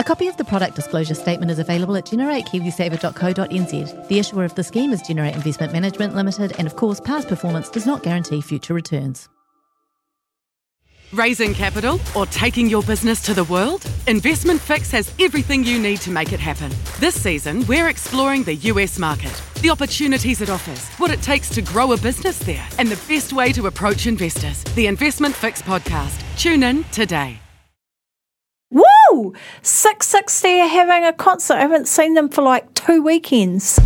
A copy of the product disclosure statement is available at generatekiwisaver.co.nz. The issuer of the scheme is Generate Investment Management Limited, and of course, past performance does not guarantee future returns. Raising capital or taking your business to the world? Investment Fix has everything you need to make it happen. This season, we're exploring the US market, the opportunities it offers, what it takes to grow a business there, and the best way to approach investors. The Investment Fix podcast. Tune in today. Woo! Six60 are having a concert. I haven't seen them for like two weekends.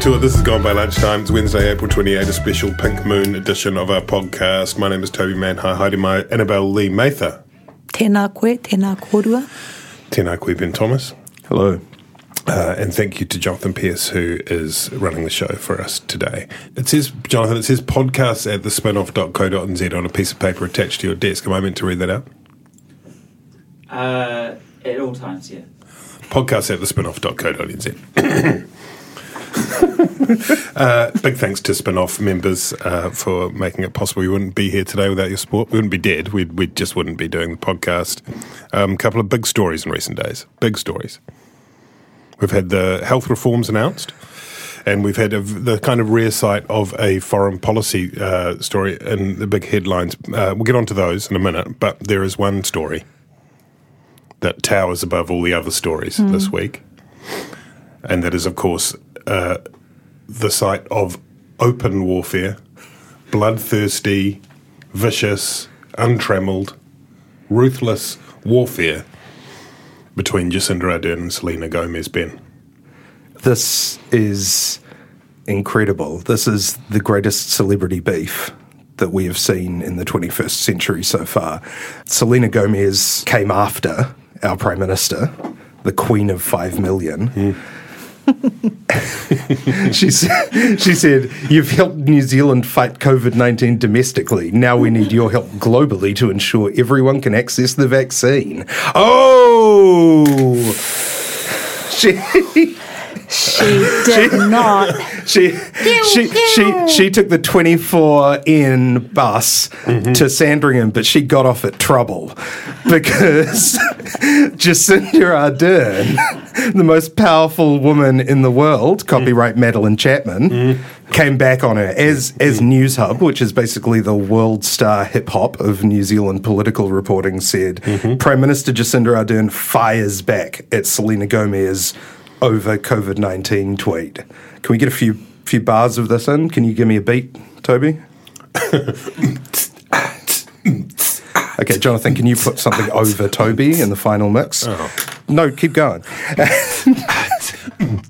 Koutou. This is Gone by Lunchtime. It's Wednesday, April 28, a special Pink Moon edition of our podcast. My name is Toby Manhire, haere mai Annabelle Lee Mather. Tēnā koe, tēnā korua. Tēnā koe Ben Thomas. Hello. Uh, and thank you to Jonathan Pierce, who is running the show for us today. It says, Jonathan, it says podcast at thespinoff.co.nz on a piece of paper attached to your desk. Am I meant to read that out? Uh, at all times, yeah. Podcast at thespinoff.co.nz. uh, big thanks to Spinoff members uh, for making it possible. We wouldn't be here today without your support. We wouldn't be dead. We'd, we just wouldn't be doing the podcast. A um, couple of big stories in recent days. Big stories. We've had the health reforms announced, and we've had a, the kind of rare sight of a foreign policy uh, story in the big headlines. Uh, we'll get onto those in a minute, but there is one story that towers above all the other stories this week, and that is, of course, uh, the site of open warfare, bloodthirsty, vicious, untrammeled, ruthless warfare between Jacinda Ardern and Selena Gomez Ben. This is incredible. This is the greatest celebrity beef that we have seen in the 21st century so far. Selena Gomez came after our Prime Minister, the Queen of Five Million. she, said, she said, You've helped New Zealand fight COVID 19 domestically. Now we need your help globally to ensure everyone can access the vaccine. Oh! She. She did not. she she she she took the 24 in bus mm-hmm. to Sandringham, but she got off at trouble because Jacinda Ardern, the most powerful woman in the world, mm. copyright Madeleine Chapman, mm-hmm. came back on her as mm-hmm. as Newshub, which is basically the world star hip hop of New Zealand political reporting, said Prime Minister Jacinda Ardern fires back at Selena Gomez over COVID nineteen tweet. Can we get a few few bars of this in? Can you give me a beat, Toby? okay, Jonathan, can you put something over Toby in the final mix? Oh. No, keep going.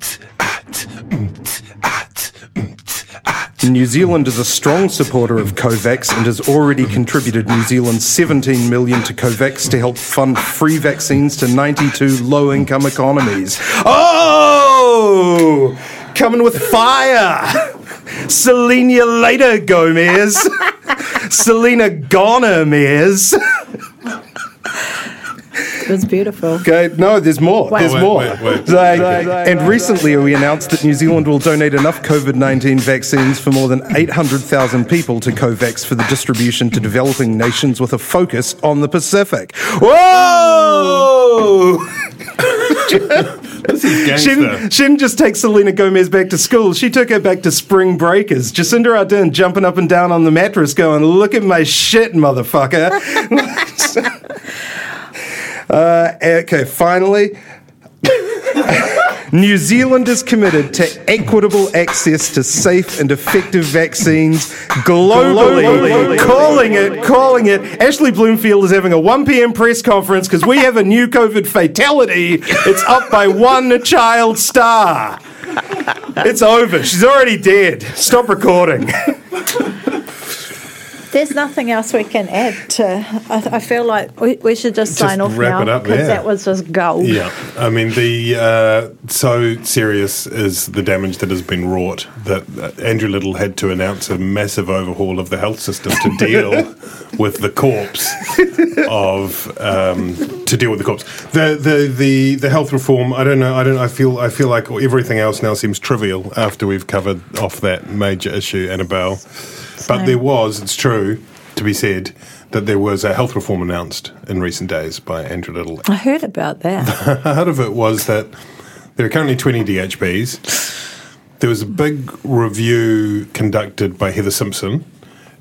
New Zealand is a strong supporter of COVAX and has already contributed New Zealand 17 million to COVAX to help fund free vaccines to 92 low-income economies. Oh, coming with fire. Selena later, Gomez. Selena Goner, Mears. It was beautiful. Okay, no, there's more. there's wait, more. wait, wait. Like, and recently, we announced that New Zealand will donate enough COVID 19 vaccines for more than 800,000 people to COVAX for the distribution to developing nations with a focus on the Pacific. Whoa! This is She gangster. didn't, just take Selena Gomez back to school. She took her back to spring breakers. Jacinda Ardern jumping up and down on the mattress going, look at my shit, motherfucker. uh, okay, finally. New Zealand is committed to equitable access to safe and effective vaccines globally. Globally. Calling it, calling it. Ashley Bloomfield is having a 1 p.m. press conference because we have a new COVID fatality. It's up by one child star. It's over. She's already dead. Stop recording. There's nothing else we can add to. I, I feel like we, we should just, sign off now because there. that was just gold. Yeah, I mean the uh, so serious is the damage that has been wrought that uh, Andrew Little had to announce a massive overhaul of the health system to deal with the corpse of um, to deal with the corpse. The, the the the health reform. I don't know. I don't. I feel. I feel like everything else now seems trivial after we've covered off that major issue, Annabelle. But Same. there was. It's true to be said that there was a health reform announced in recent days by Andrew Little, I heard about that. part of it was that there are currently 20 DHBs. There was a big review conducted by Heather Simpson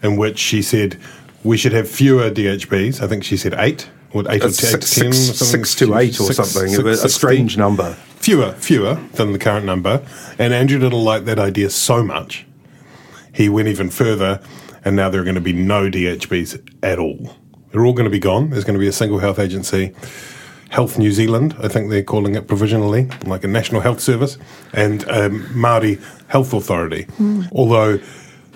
in which she said we should have fewer DHBs. I think she said eight or eight or ten, six, 10 or six, something. six to eight or Six- something. six- it was a 60. strange number. Fewer, fewer than the current number. And Andrew Little liked that idea so much, he went even further, and now there are going to be no DHBs at all. They're all going to be gone. There's going to be a single health agency. Health New Zealand, I think they're calling it provisionally, like a national health service, and um, Māori Health Authority. Although,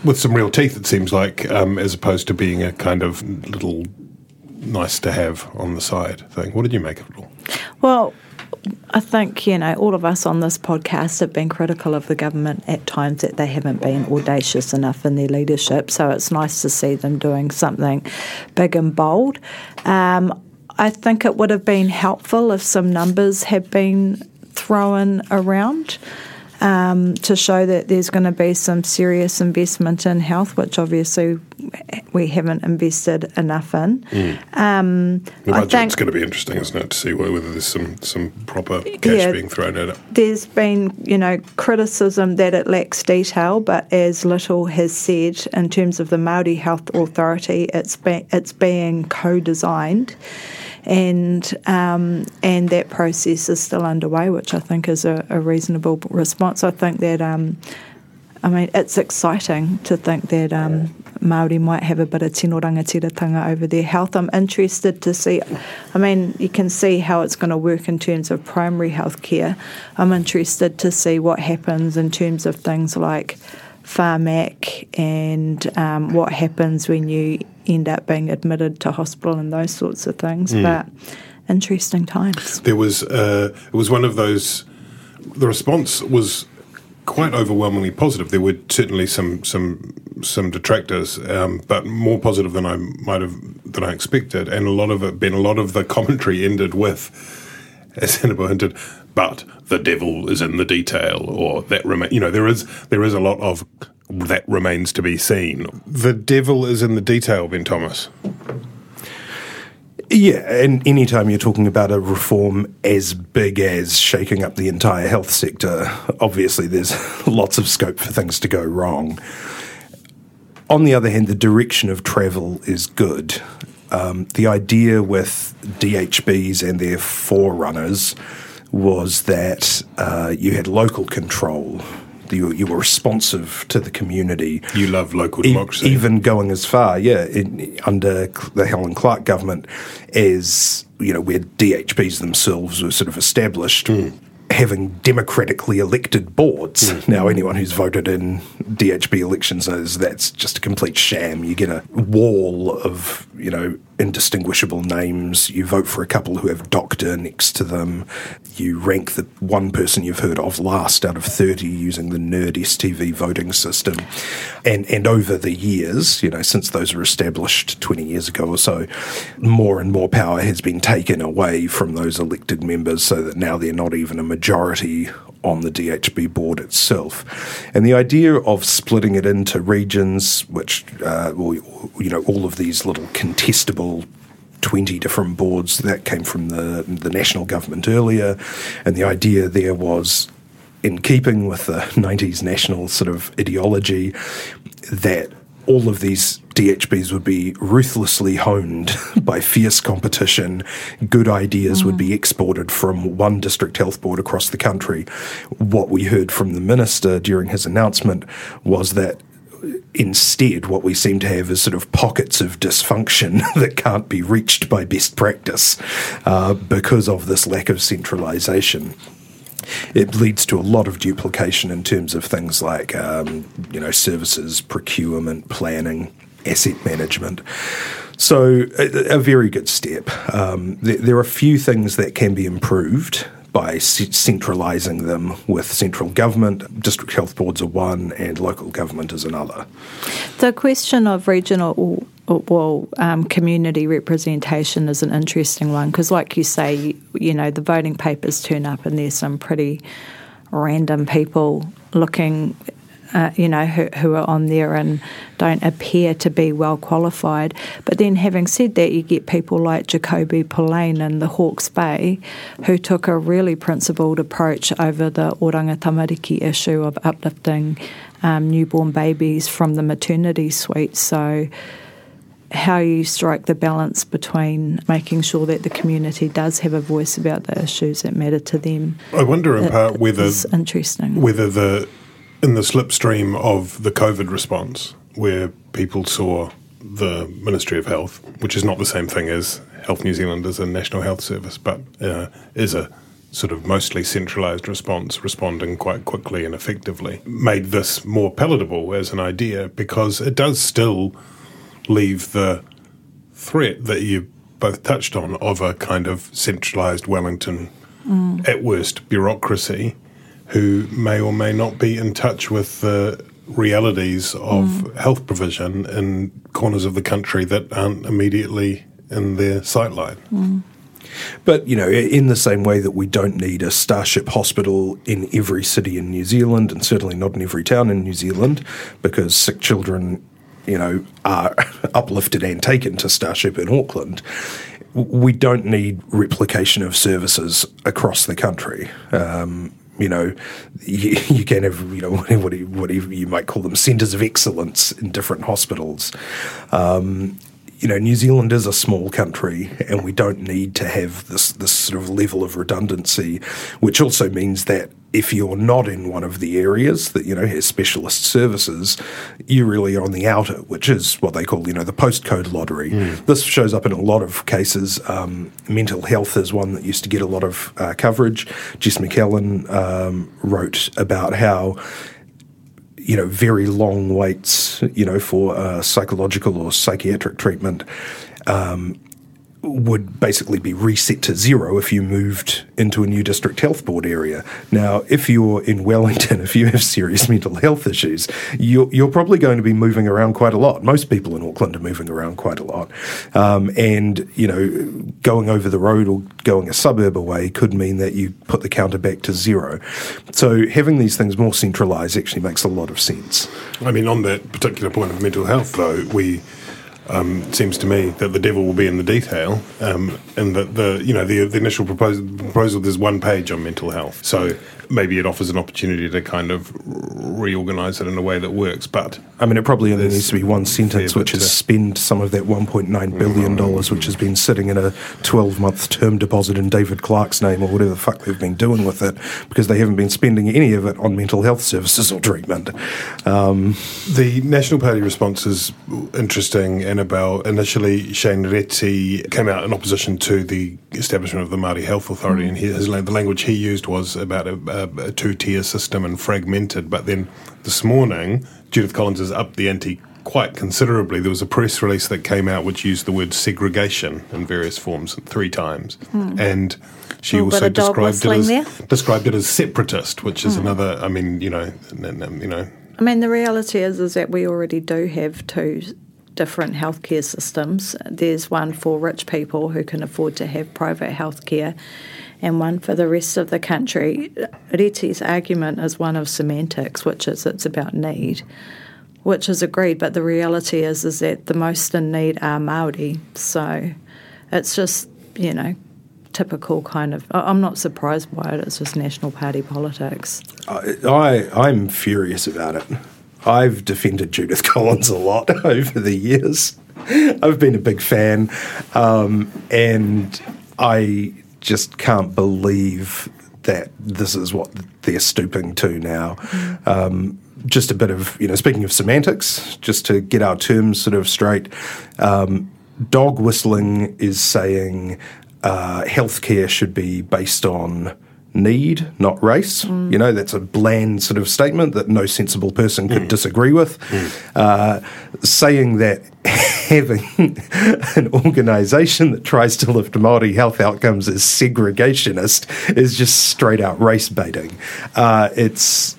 with some real teeth, it seems like, um, as opposed to being a kind of little nice to have on the side thing. What did you make of it all? Well, I think, you know, all of us on this podcast have been critical of the government at times that they haven't been audacious enough in their leadership. So it's nice to see them doing something big and bold. Um, I think it would have been helpful if some numbers had been thrown around. Um, to show that there's going to be some serious investment in health, which obviously we haven't invested enough in. Um, The I budget's going to be interesting, isn't it, to see whether there's some, some proper cash Yeah. being thrown at it. there's been, you know, criticism that it lacks detail, but as Little has said, in terms of the Maori Health Authority, it's be, it's being co-designed, and um, and that process is still underway, which I think is a, a reasonable response. I think that. Um, I mean, it's exciting to think that um, Māori might have a bit of tino rangatiratanga over their health. I'm interested to see, I mean, you can see how it's going to work in terms of primary health care. I'm interested to see what happens in terms of things like Pharmac and um, what happens when you end up being admitted to hospital and those sorts of things. But interesting times. There was uh, it was one of those. The response was quite overwhelmingly positive. There were certainly some some some detractors, um, but more positive than I might have than I expected. And a lot of it, been a lot of the commentary ended with, as Annabelle hinted, but the devil is in the detail, or that remain. You know, there is there is a lot of that remains to be seen. The devil is in the detail, Ben Thomas. Yeah, and anytime you're talking about a reform as big as shaking up the entire health sector, obviously there's lots of scope for things to go wrong. On the other hand, the direction of travel is good. Um, the idea with DHBs and their forerunners was that uh, you had local control. You, you were responsive to the community. You love local E- democracy. even going as far, yeah, in, under the Helen Clark government, as you know, where DHBs themselves were sort of established, hmm. having democratically elected boards. Hmm. Now, anyone who's voted in DHB elections knows that's just a complete sham. You get a wall of you know indistinguishable names. You vote for a couple who have doctor next to them. You rank the one person you've heard of last out of 30 using the Nerd STV voting system. And, and over the years, you know, since those were established 20 years ago or so, more and more power has been taken away from those elected members so that now they're not even a majority on the DHB board itself. And the idea of splitting it into regions, which, uh, well, you know, all of these little contestable 20 different boards that came from the, the national government earlier. And the idea there was, in keeping with the 90s national sort of ideology, that all of these DHBs would be ruthlessly honed by fierce competition. Good ideas would be exported from one district health board across the country. What we heard from the minister during his announcement was that instead, what we seem to have is sort of pockets of dysfunction that can't be reached by best practice uh, because of this lack of centralisation. It leads to a lot of duplication in terms of things like, um, you know, services, procurement, planning. asset management. So, a, a very good step. Um, there, there, are a few things that can be improved by centralising them with central government. District health boards are one, and local government is another. The question of regional well, um, community representation is an interesting one because, like you say, you know, the voting papers turn up and there's some pretty random people looking uh, you know, who, who, are on there and don't appear to be well qualified. But then, having said that, you get people like Jacoby Poulain in the Hawke's Bay, who took a really principled approach over the Oranga Tamariki issue of uplifting um, newborn babies from the maternity suite. So, how you strike the balance between making sure that the community does have a voice about the issues that matter to them. I wonder in part whether interesting whether the in the slipstream of the COVID response, where people saw the Ministry of Health, which is not the same thing as Health New Zealand as a national health service, but uh, is a sort of mostly centralised response, responding quite quickly and effectively, made this more palatable as an idea because it does still leave the threat that you both touched on of a kind of centralised Wellington, mm. at worst, bureaucracy who may or may not be in touch with the realities of mm. health provision in corners of the country that aren't immediately in their sightline. Mm. But, you know, in the same way that we don't need a Starship hospital in every city in New Zealand, and certainly not in every town in New Zealand, because sick children, you know, are uplifted and taken to Starship in Auckland, we don't need replication of services across the country. Um, you know, you, you, can have, you know, whatever, whatever you might call them, centres of excellence in different hospitals. Um, you know, New Zealand is a small country, and we don't need to have this this sort of level of redundancy, which also means that if you're not in one of the areas that you know has specialist services, you're really on the outer, which is what they call you know the postcode lottery. Mm. This shows up in a lot of cases. Um, mental health is one that used to get a lot of uh, coverage. Jess McAllen um, wrote about how you know, very long waits, you know, for uh, psychological or psychiatric treatment. Um, would basically be reset to zero if you moved into a new district health board area. Now, if you're in Wellington, if you have serious mental health issues, you're, you're probably going to be moving around quite a lot. Most people in Auckland are moving around quite a lot. Um, and, you know, going over the road or going a suburb away could mean that you put the counter back to zero. So having these things more centralised actually makes a lot of sense. I mean, on that particular point of mental health, though, we um, seems to me that the devil will be in the detail, um, and that the you know the, the initial proposal, proposal there's one page on mental health, so maybe it offers an opportunity to kind of reorganise it in a way that works. But I mean, it probably only needs to be one sentence, which is spend some of that 1.9 billion dollars, which has been sitting in a 12 month term deposit in David Clark's name or whatever the fuck they've been doing with it, because they haven't been spending any of it on mental health services or treatment. Um, the National Party response is interesting. Annabelle initially Shane Reti came out in opposition to the establishment of the Māori Health Authority, mm. and his, the language he used was about a, a, a two tier system and fragmented. But then this morning, Judith Collins has upped the ante quite considerably. There was a press release that came out which used the word segregation in various forms three times, mm. and she also described it as there. described it as separatist, which is mm. another. I mean, you know, you know. I mean, the reality is is that we already do have two different healthcare systems. There's one for rich people who can afford to have private healthcare, and one for the rest of the country. Reti's argument is one of semantics, which is it's about need, which is agreed. But the reality is is that the most in need are Maori. So it's just you know typical kind of. I'm not surprised by it. It's just National Party politics. I I'm furious about it. I've defended Judith Collins a lot over the years. I've been a big fan, um, and I just can't believe that this is what they're stooping to now. Um, just a bit of, you know, speaking of semantics, just to get our terms sort of straight, um, dog whistling is saying uh, healthcare should be based on need, not race. You know, that's a bland sort of statement that no sensible person could disagree with. Uh, saying that having an organisation that tries to lift Māori health outcomes is segregationist is just straight out race baiting. Uh, it's,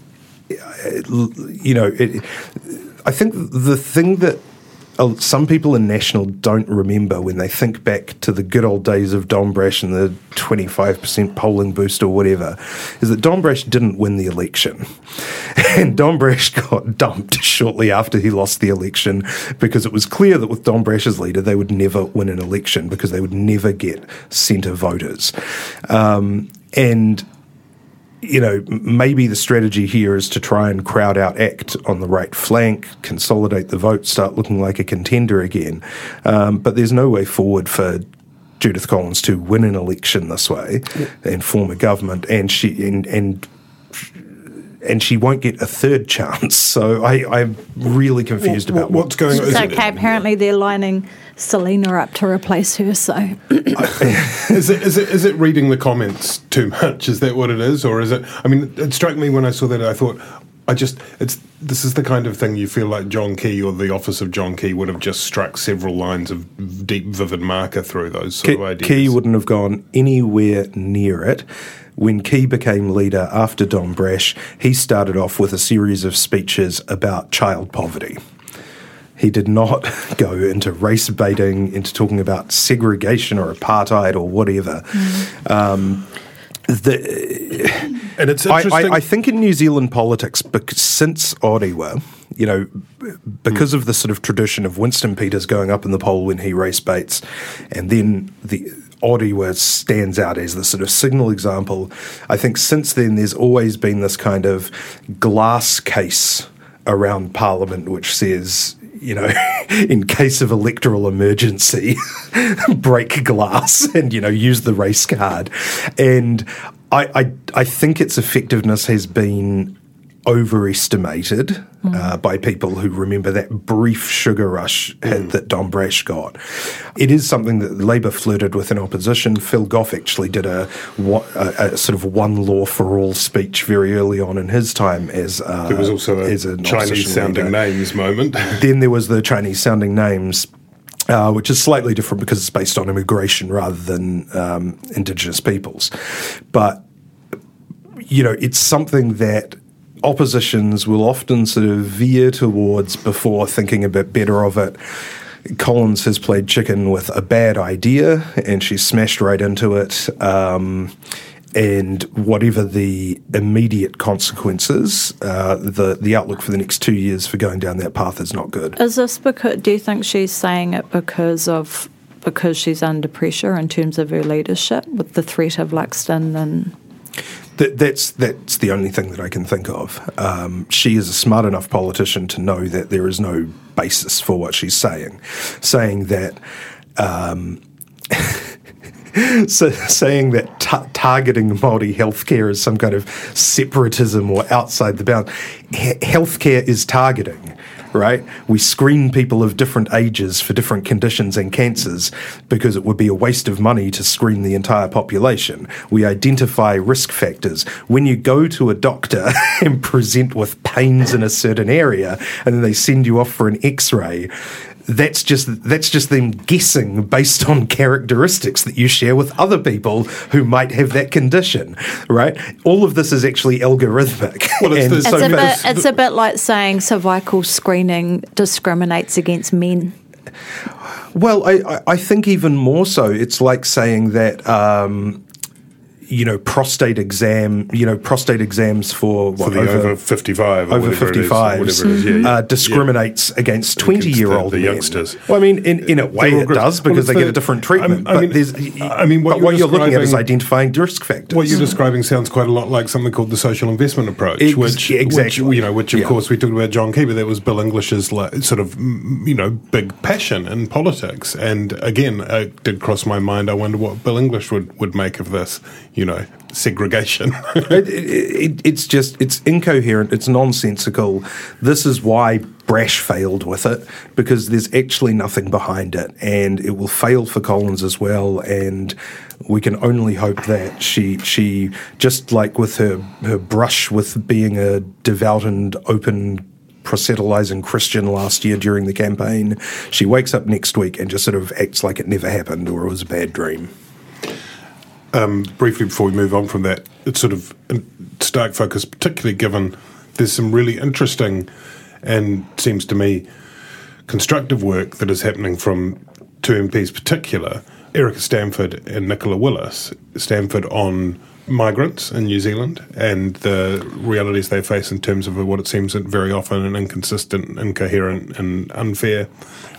you know, it, I think the thing that uh, some people in National don't remember when they think back to the good old days of Don Brash and the 25% polling boost or whatever, is that Don Brash didn't win the election. And Don Brash got dumped shortly after he lost the election because it was clear that with Don Brash as leader, they would never win an election because they would never get centre voters. Um, and you know, maybe the strategy here is to try and crowd out act on the right flank, consolidate the vote, start looking like a contender again. Um, but there's no way forward for Judith Collins to win an election this way and form a government, and she and and and she won't get a third chance. So I, I'm really confused What- about what's going on. It's Is it- okay. Apparently, they're lining Selena up to replace her. So Is it is it is it reading the comments too much? Is that what it is, or is it? I mean, it struck me when I saw that. I thought, I just it's this is the kind of thing you feel like John Key or the office of John Key would have just struck several lines of deep, vivid marker through those sort of Key, ideas. Key wouldn't have gone anywhere near it. When Key became leader after Don Brash, he started off with a series of speeches about child poverty. He did not go into race baiting, into talking about segregation or apartheid or whatever. Um, the, and it's I, interesting. I, I think in New Zealand politics, since Orewa, you know, because of the sort of tradition of Winston Peters going up in the poll when he race baits, and then the Orewa stands out as the sort of signal example. I think since then there's always been this kind of glass case around Parliament which says, you know, in case of electoral emergency, break glass and, you know, use the race card. And I, I, I think its effectiveness has been overestimated uh, by people who remember that brief sugar rush hit that Don Brash got. It is something that Labour flirted with in opposition. Phil Goff actually did a, a, a sort of one law for all speech very early on in his time as uh, there was also a Chinese sounding names moment. Then there was the Chinese sounding names. Uh, which is slightly different because it's based on immigration rather than um, indigenous peoples. But you know, it's something that oppositions will often sort of veer towards before thinking a bit better of it. Collins has played chicken with a bad idea, and she's smashed right into it. Um, and whatever the immediate consequences, uh, the the outlook for the next two years for going down that path is not good. is this because? Do you think she's saying it because of because she's under pressure in terms of her leadership with the threat of Luxon and That, that's that's the only thing that I can think of. Um, she is a smart enough politician to know that there is no basis for what she's saying, saying that. Um, so saying that ta- targeting Māori healthcare is some kind of separatism or outside the bound. He- healthcare is targeting, right? We screen people of different ages for different conditions and cancers because it would be a waste of money to screen the entire population. We identify risk factors. When you go to a doctor and present with pains in a certain area and then they send you off for an x-ray, that's just that's just them guessing based on characteristics that you share with other people who might have that condition, right? All of this is actually algorithmic. Well, it's It's So a bit. It's a bit like saying cervical screening discriminates against men. Well, I, I- I think even more so, it's like saying that. Um, you know, prostate exam. You know, prostate exams for for what the over, 55 or over whatever it is, 55s whatever it is, yeah, yeah. uh, discriminates against 20 year old the youngsters. Well, I mean, in, in a way it does because it's they the- get a different treatment. I but mean- there's, I mean, what but you're what you're looking at is identifying risk factors. What you're describing sounds quite a lot like something called the social investment approach, Ex- which, exactly. which, you know, which of Yeah. course we talked about John but that was Bill English's like, sort of, you know, big passion in politics. And again, it did cross my mind. I wonder what Bill English would, would make of this. You know, segregation. it, it, it's just it's incoherent. It's nonsensical. This is why Brash failed with it because there's actually nothing behind it, and it will fail for Collins as well. And we can only hope that she she just like with her her brush with being a devout and open proselytizing Christian last year during the campaign, she wakes up next week and just sort of acts like it never happened or it was a bad dream. Um, briefly before we move on from that, it's sort of stark focus, particularly given there's some really interesting and seems to me constructive work that is happening from two MPs, particular Erica Stanford and Nicola Willis. Stanford on migrants in New Zealand and the realities they face in terms of what it seems very often an inconsistent, incoherent, and unfair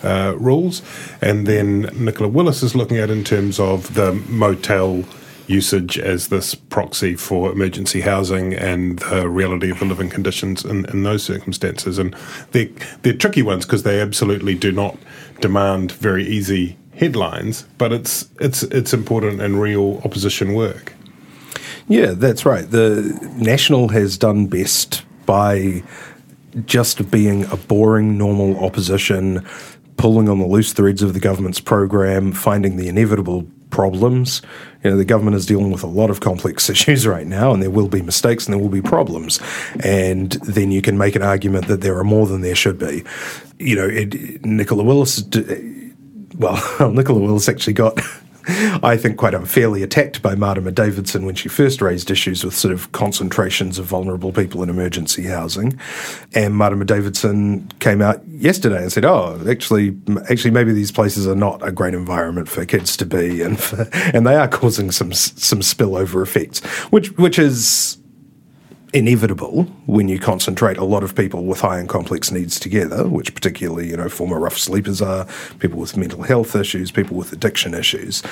uh, rules. And then Nicola Willis is looking at in terms of the motel usage as this proxy for emergency housing and the reality of the living conditions in, in those circumstances. And they're, they're tricky ones because they absolutely do not demand very easy headlines, but it's it's it's important and real opposition work. Yeah, that's right. The National has done best by just being a boring, normal opposition, pulling on the loose threads of the government's program, finding the inevitable problems. You know, the government is dealing with a lot of complex issues right now, and there will be mistakes and there will be problems. And then you can make an argument that there are more than there should be. You know, it, Nicola Willis, well, Nicola Willis actually got I think, quite unfairly attacked by Marama Davidson when she first raised issues with sort of concentrations of vulnerable people in emergency housing. And Marama Davidson came out yesterday and said, "Oh, actually, actually, maybe these places are not a great environment for kids to be, and for, and they are causing some some spillover effects, which which is." Inevitable when you concentrate a lot of people with high and complex needs together, which particularly, you know, former rough sleepers are, people with mental health issues, people with addiction issues.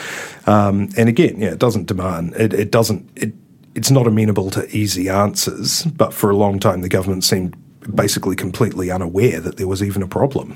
Um, and again, yeah, it doesn't demand, it, it doesn't, it, it's not amenable to easy answers, but for a long time the government seemed basically completely unaware that there was even a problem.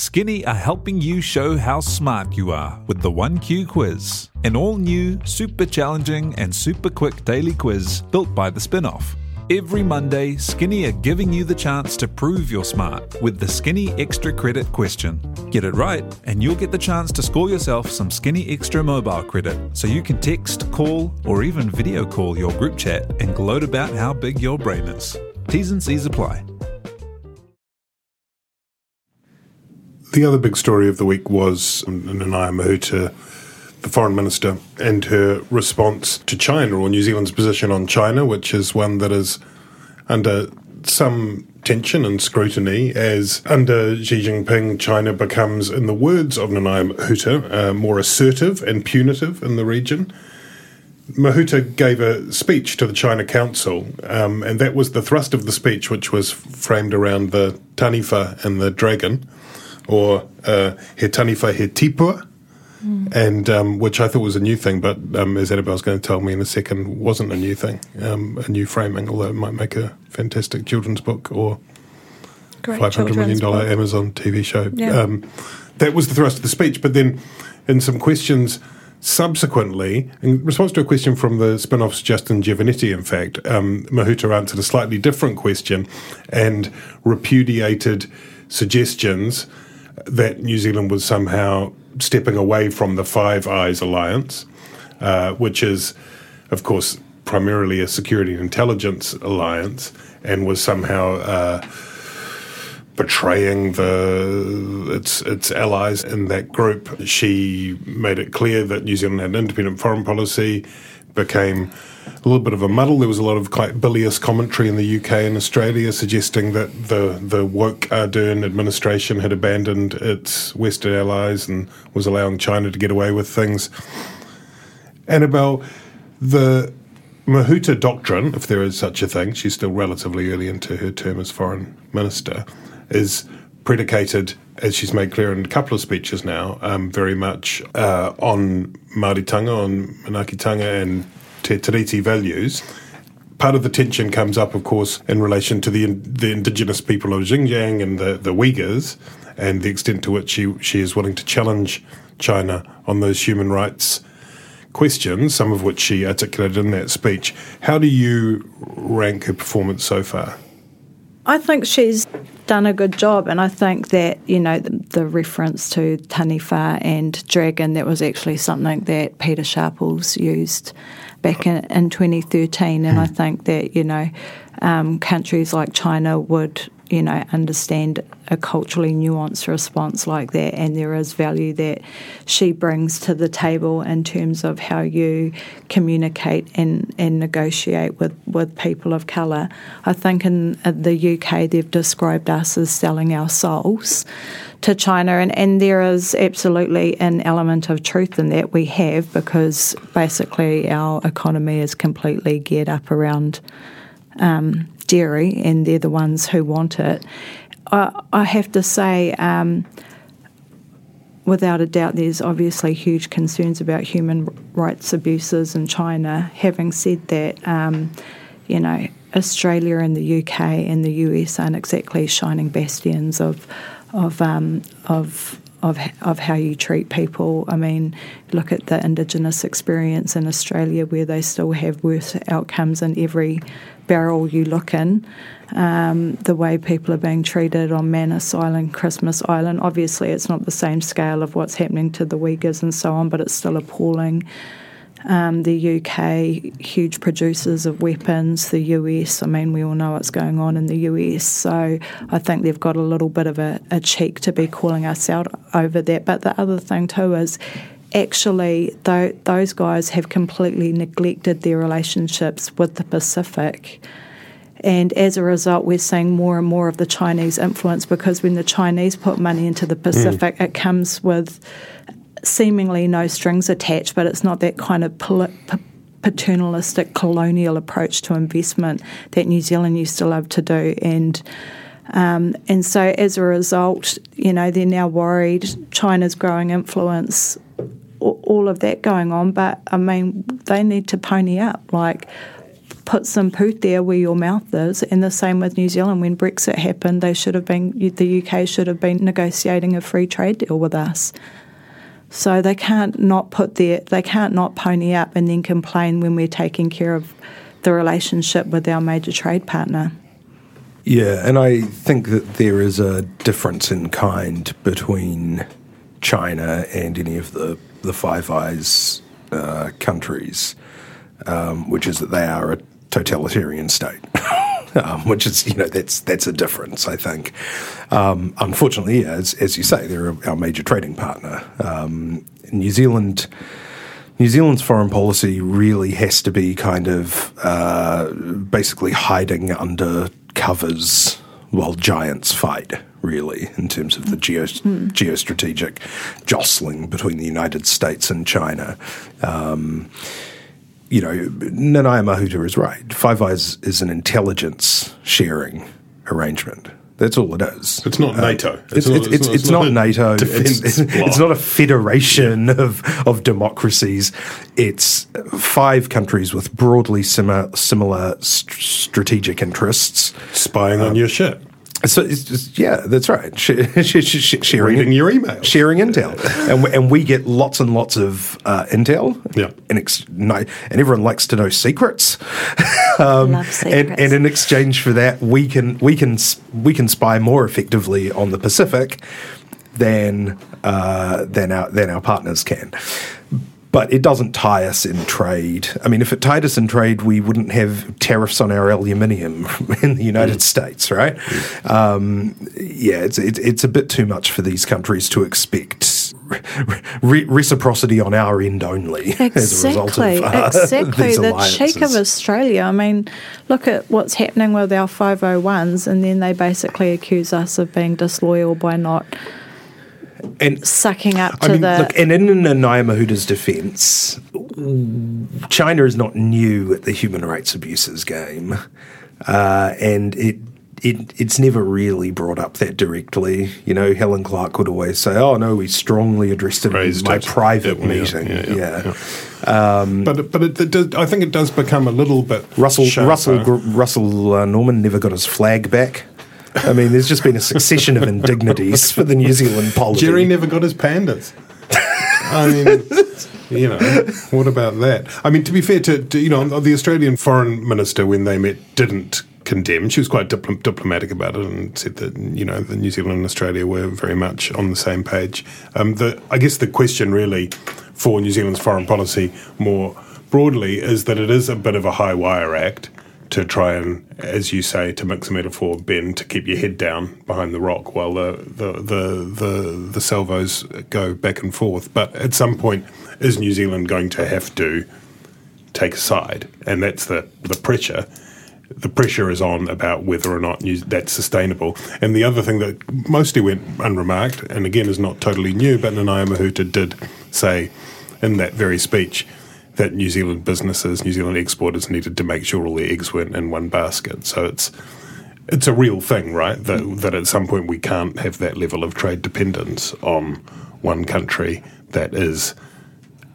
Skinny are helping you show how smart you are with the 1Q quiz, an all new, super challenging, and super quick daily quiz built by the spin off. Every Monday, Skinny are giving you the chance to prove you're smart with the Skinny Extra Credit question. Get it right, and you'll get the chance to score yourself some Skinny Extra mobile credit so you can text, call, or even video call your group chat and gloat about how big your brain is. T's and C's apply. The other big story of the week was Nanaia Mahuta, the foreign minister, and her response to China or New Zealand's position on China, which is one that is under some tension and scrutiny as under Xi Jinping, China becomes, in the words of Nanaia Mahuta, uh, more assertive and punitive in the region. Mahuta gave a speech to the China Council, um, and that was the thrust of the speech, which was framed around the Taniwha and the dragon or uh, He Taniwha He Tipua, mm. and um, which I thought was a new thing, but um, as Annabelle's going to tell me in a second, wasn't a new thing, um, a new framing, although it might make a fantastic children's book or Great $500 million Amazon TV show. Yeah. Um, that was the thrust of the speech, but then in some questions subsequently, in response to a question from the spin off's Justin Giovannetti, in fact, um, Mahuta answered a slightly different question and repudiated suggestions that New Zealand was somehow stepping away from the Five Eyes alliance, uh, which is, of course, primarily a security and intelligence alliance, and was somehow uh, betraying the its its allies in that group. She made it clear that New Zealand had an independent foreign policy, became a little bit of a muddle. There was a lot of quite bilious commentary in the UK and Australia suggesting that the, the woke Ardern administration had abandoned its Western allies and was allowing China to get away with things. Annabelle, The Mahuta doctrine, if there is such a thing, she's still relatively early into her term as foreign minister, is predicated, as she's made clear in a couple of speeches now, um, very much uh, on Māoritanga, on Manaakitanga and Te Tiriti values. Part of the tension comes up, of course, in relation to the the indigenous people of Xinjiang and the, the Uyghurs, and the extent to which she, she is willing to challenge China on those human rights questions, some of which she articulated in that speech. How do you rank her performance so far? I think she's done a good job, and I think that you know the, the reference to Taniwha and Dragon that was actually something that Pita Sharples used back in, in 2013, and I hmm. think that you know um, countries like China would you know, understand a culturally nuanced response like that, and there is value that she brings to the table in terms of how you communicate and, and negotiate with, with people of colour. I think in the UK they've described us as selling our souls to China, and, and there is absolutely an element of truth in that we have because basically our economy is completely geared up around. Um, dairy, and they're the ones who want it. I, I have to say, um, without a doubt, there's obviously huge concerns about human rights abuses in China. Having said that, um, you know, Australia and the UK and the US aren't exactly shining bastions of of um, of of of how you treat people. I mean, look at the Indigenous experience in Australia, where they still have worse outcomes in every barrel you look in, um, the way people are being treated on Manus Island, Christmas Island. Obviously, it's not the same scale of what's happening to the Uyghurs and so on, but it's still appalling. Um, the UK, huge producers of weapons, the US, I mean, we all know what's going on in the US. So I think they've got a little bit of a, a cheek to be calling us out over that. But the other thing, too, is actually th- those guys have completely neglected their relationships with the Pacific. And as a result, we're seeing more and more of the Chinese influence because when the Chinese put money into the Pacific, mm. it comes with seemingly no strings attached, but it's not that kind of pol- paternalistic colonial approach to investment that New Zealand used to love to do. And um, and so as a result, you know, they're now worried China's growing influence all of that going on. But I mean, they need to pony up. Like, put some poot there where your mouth is. And the same with New Zealand. When Brexit happened, they should have been the UK should have been negotiating a free trade deal with us. So they can't not put their they can't not pony up and then complain when we're taking care of the relationship with our major trade partner. Yeah, and I think that there is a difference in kind between China and any of the the Five Eyes uh, countries, um, which is that they are a totalitarian state. um, which is, you know, that's that's a difference, I think. Um, unfortunately, as as you say, they're our major trading partner. Um, New Zealand. New Zealand's foreign policy really has to be kind of uh, basically hiding under covers while giants fight really, in terms of the geo- mm. geostrategic jostling between the United States and China. Um, you know, Nanaia Mahuta is right. Five Eyes is an intelligence sharing arrangement. That's all it is. It's not NATO. It's, it's, not, it's, it's, not, not NATO. It's, not a federation yeah. of, of democracies. It's five countries with broadly similar, similar st- strategic interests. Spying um, on your ship. So it's just, yeah, that's right. Sh- sh- sh- sharing Reading your email, sharing intel, and we, and we get lots and lots of uh, intel. Yeah, and ex- and everyone likes to know secrets. um, Love secrets. And, and in exchange for that, we can we can we can spy more effectively on the Pacific than uh, than our than our partners can but it doesn't tie us in trade. I mean, if it tied us in trade, we wouldn't have tariffs on our aluminium in the United mm. States, right? Mm. Um, yeah, it's, it's, it's a bit too much for these countries to expect re- reciprocity on our end only. Exactly, of, uh, exactly. the cheek of Australia. I mean, look at what's happening with our 501s, and then they basically accuse us of being disloyal by not and sucking up to I mean, the. Look, and in Nanaia Mahuta's defence, China is not new at the human rights abuses game, uh, and it. It, it's never really brought up that directly. You know, Helen Clark would always say, "Oh no, we strongly addressed it Raised in my it. private Yeah, yeah, meeting." yeah, Yeah, yeah, but but it, it does, I think it does become a little bit Russell sharper. Russell Russell uh, Norman never got his flag back. I mean, there's just been a succession of indignities for the New Zealand polity. Gerry never got his pandas. I mean, you know, what about that? I mean, to be fair to, to you know, the Australian foreign minister when they met didn't condemn. She was quite dipl- diplomatic about it and said that you know the New Zealand and Australia were very much on the same page. Um, the I guess the question really for New Zealand's foreign policy more broadly is that it is a bit of a high wire act to try and, as you say, to mix a metaphor, Ben, to keep your head down behind the rock while the the, the, the, the salvos go back and forth. But at some point, is New Zealand going to have to take a side? And that's the, the pressure. The pressure is on about whether or not New, that's sustainable. And the other thing that mostly went unremarked, and again is not totally new, but Nanaia Mahuta did say in that very speech that New Zealand businesses, New Zealand exporters needed to make sure all their eggs went in one basket. So it's it's a real thing, right? That mm. that at some point we can't have that level of trade dependence on one country that is,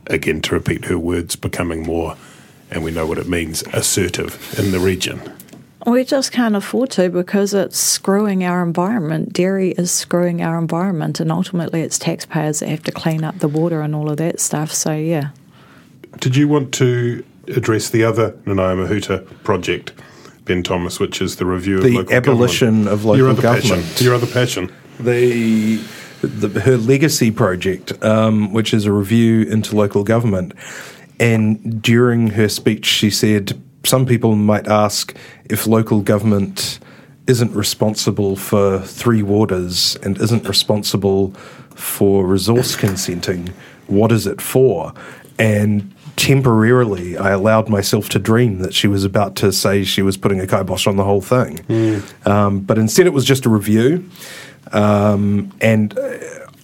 again, to repeat her words, becoming more, and we know what it means, assertive in the region. We just can't afford to because it's screwing our environment. Dairy is screwing our environment, and ultimately it's taxpayers that have to clean up the water and all of that stuff. So, yeah. Did you want to address the other Nanaia Mahuta project, Ben Thomas, which is the review The of local abolition government? of local Your other government. Passion. Your other passion. the, the her legacy project, um, which is a review into local government. And during her speech, she said, "Some people might ask if local government isn't responsible for three waters and isn't responsible for resource consenting. What is it for?" And temporarily, I allowed myself to dream that she was about to say she was putting a kibosh on the whole thing. Um, but instead, it was just a review. Um, and uh,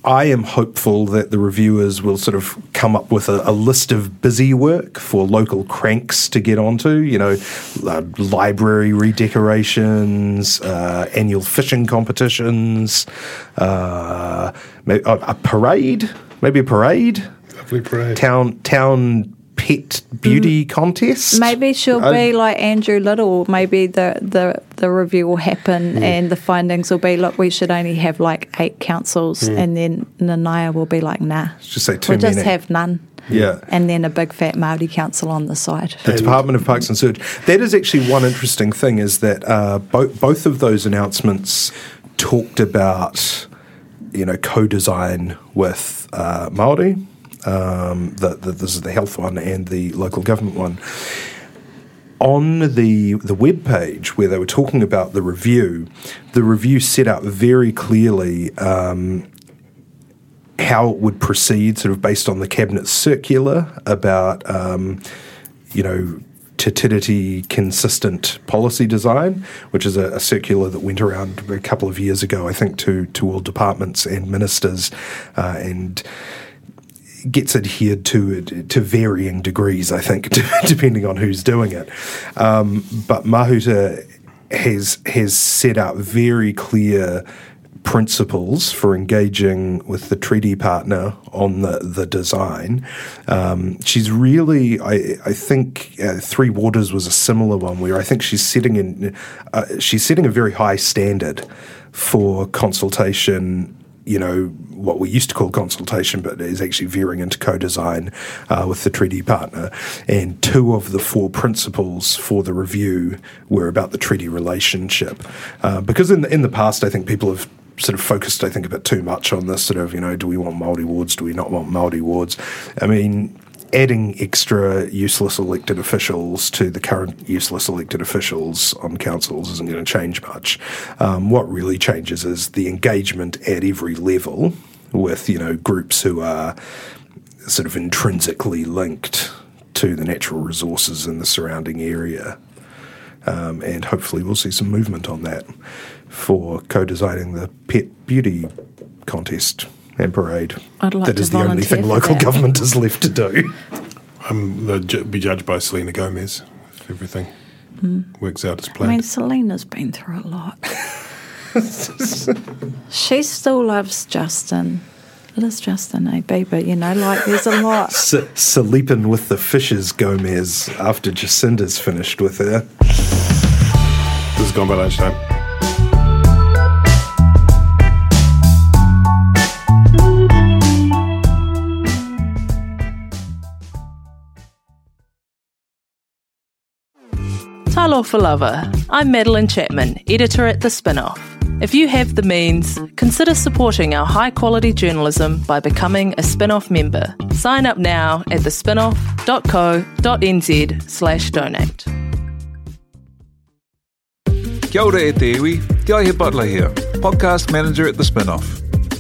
I am hopeful that the reviewers will sort of come up with a, a list of busy work for local cranks to get onto. You know, uh, library redecorations, uh, annual fishing competitions, uh, a parade, maybe a parade, Lovely parade. town town pet beauty contest. Maybe she'll I- be like Andrew Little. Maybe the, the, the review will happen and the findings will be look, we should only have like eight councils. And then Nanaia will be like, nah. Just say too We'll just have none. Yeah. And then a big fat Māori council on the side. The Department of Parks and Search. That is actually one interesting thing is that uh, both both of those announcements talked about you know co-design with uh, Maori. Um, the, the, this is the health one and the local government one. On the the web page where they were talking about the review, the review set out very clearly um, how it would proceed, sort of based on the cabinet circular about, um, you know, Te Tiriti consistent policy design, which is a, a circular that went around a couple of years ago, I think, to to all departments and ministers, uh, and gets adhered to to varying degrees, I think, depending on who's doing it. Um, but Mahuta has has set out very clear principles for engaging with the treaty partner on the, the design. Um, she's really, I, I think, uh, Three Waters was a similar one where I think she's setting in, uh, she's setting a very high standard for consultation you know, what we used to call consultation, but is actually veering into co-design uh, with the treaty partner. And two of the four principles for the review were about the treaty relationship, uh, because in the, in the past, I think people have sort of focused, I think, a bit too much on this sort of, you know, do we want Māori wards? Do we not want Māori wards? I mean, adding extra useless elected officials to the current useless elected officials on councils isn't going to change much. Um, what really changes is the engagement at every level with, you know, groups who are sort of intrinsically linked to the natural resources in the surrounding area. Um, and hopefully we'll see some movement on that for co-designing the pet beauty contest and parade. I'd like that to is the only thing local that. government is left to do. They'll be judged by Selena Gomez if everything works out as planned. I mean, Selena's been through a lot. she still loves Justin. It is Justin, eh, Bieber? You know, like there's a lot. S- sleeping with the fishes, Gomez, after Jacinda's finished with her. this is gone by lunchtime. Talo for Lover. I'm Madeleine Chapman, editor at The Spinoff. If you have the means, consider supporting our high quality journalism by becoming a Spinoff member. Sign up now at thespinoff.co.nz slash donate. Kia ora e te iwi, Butler here, podcast manager at The Spinoff.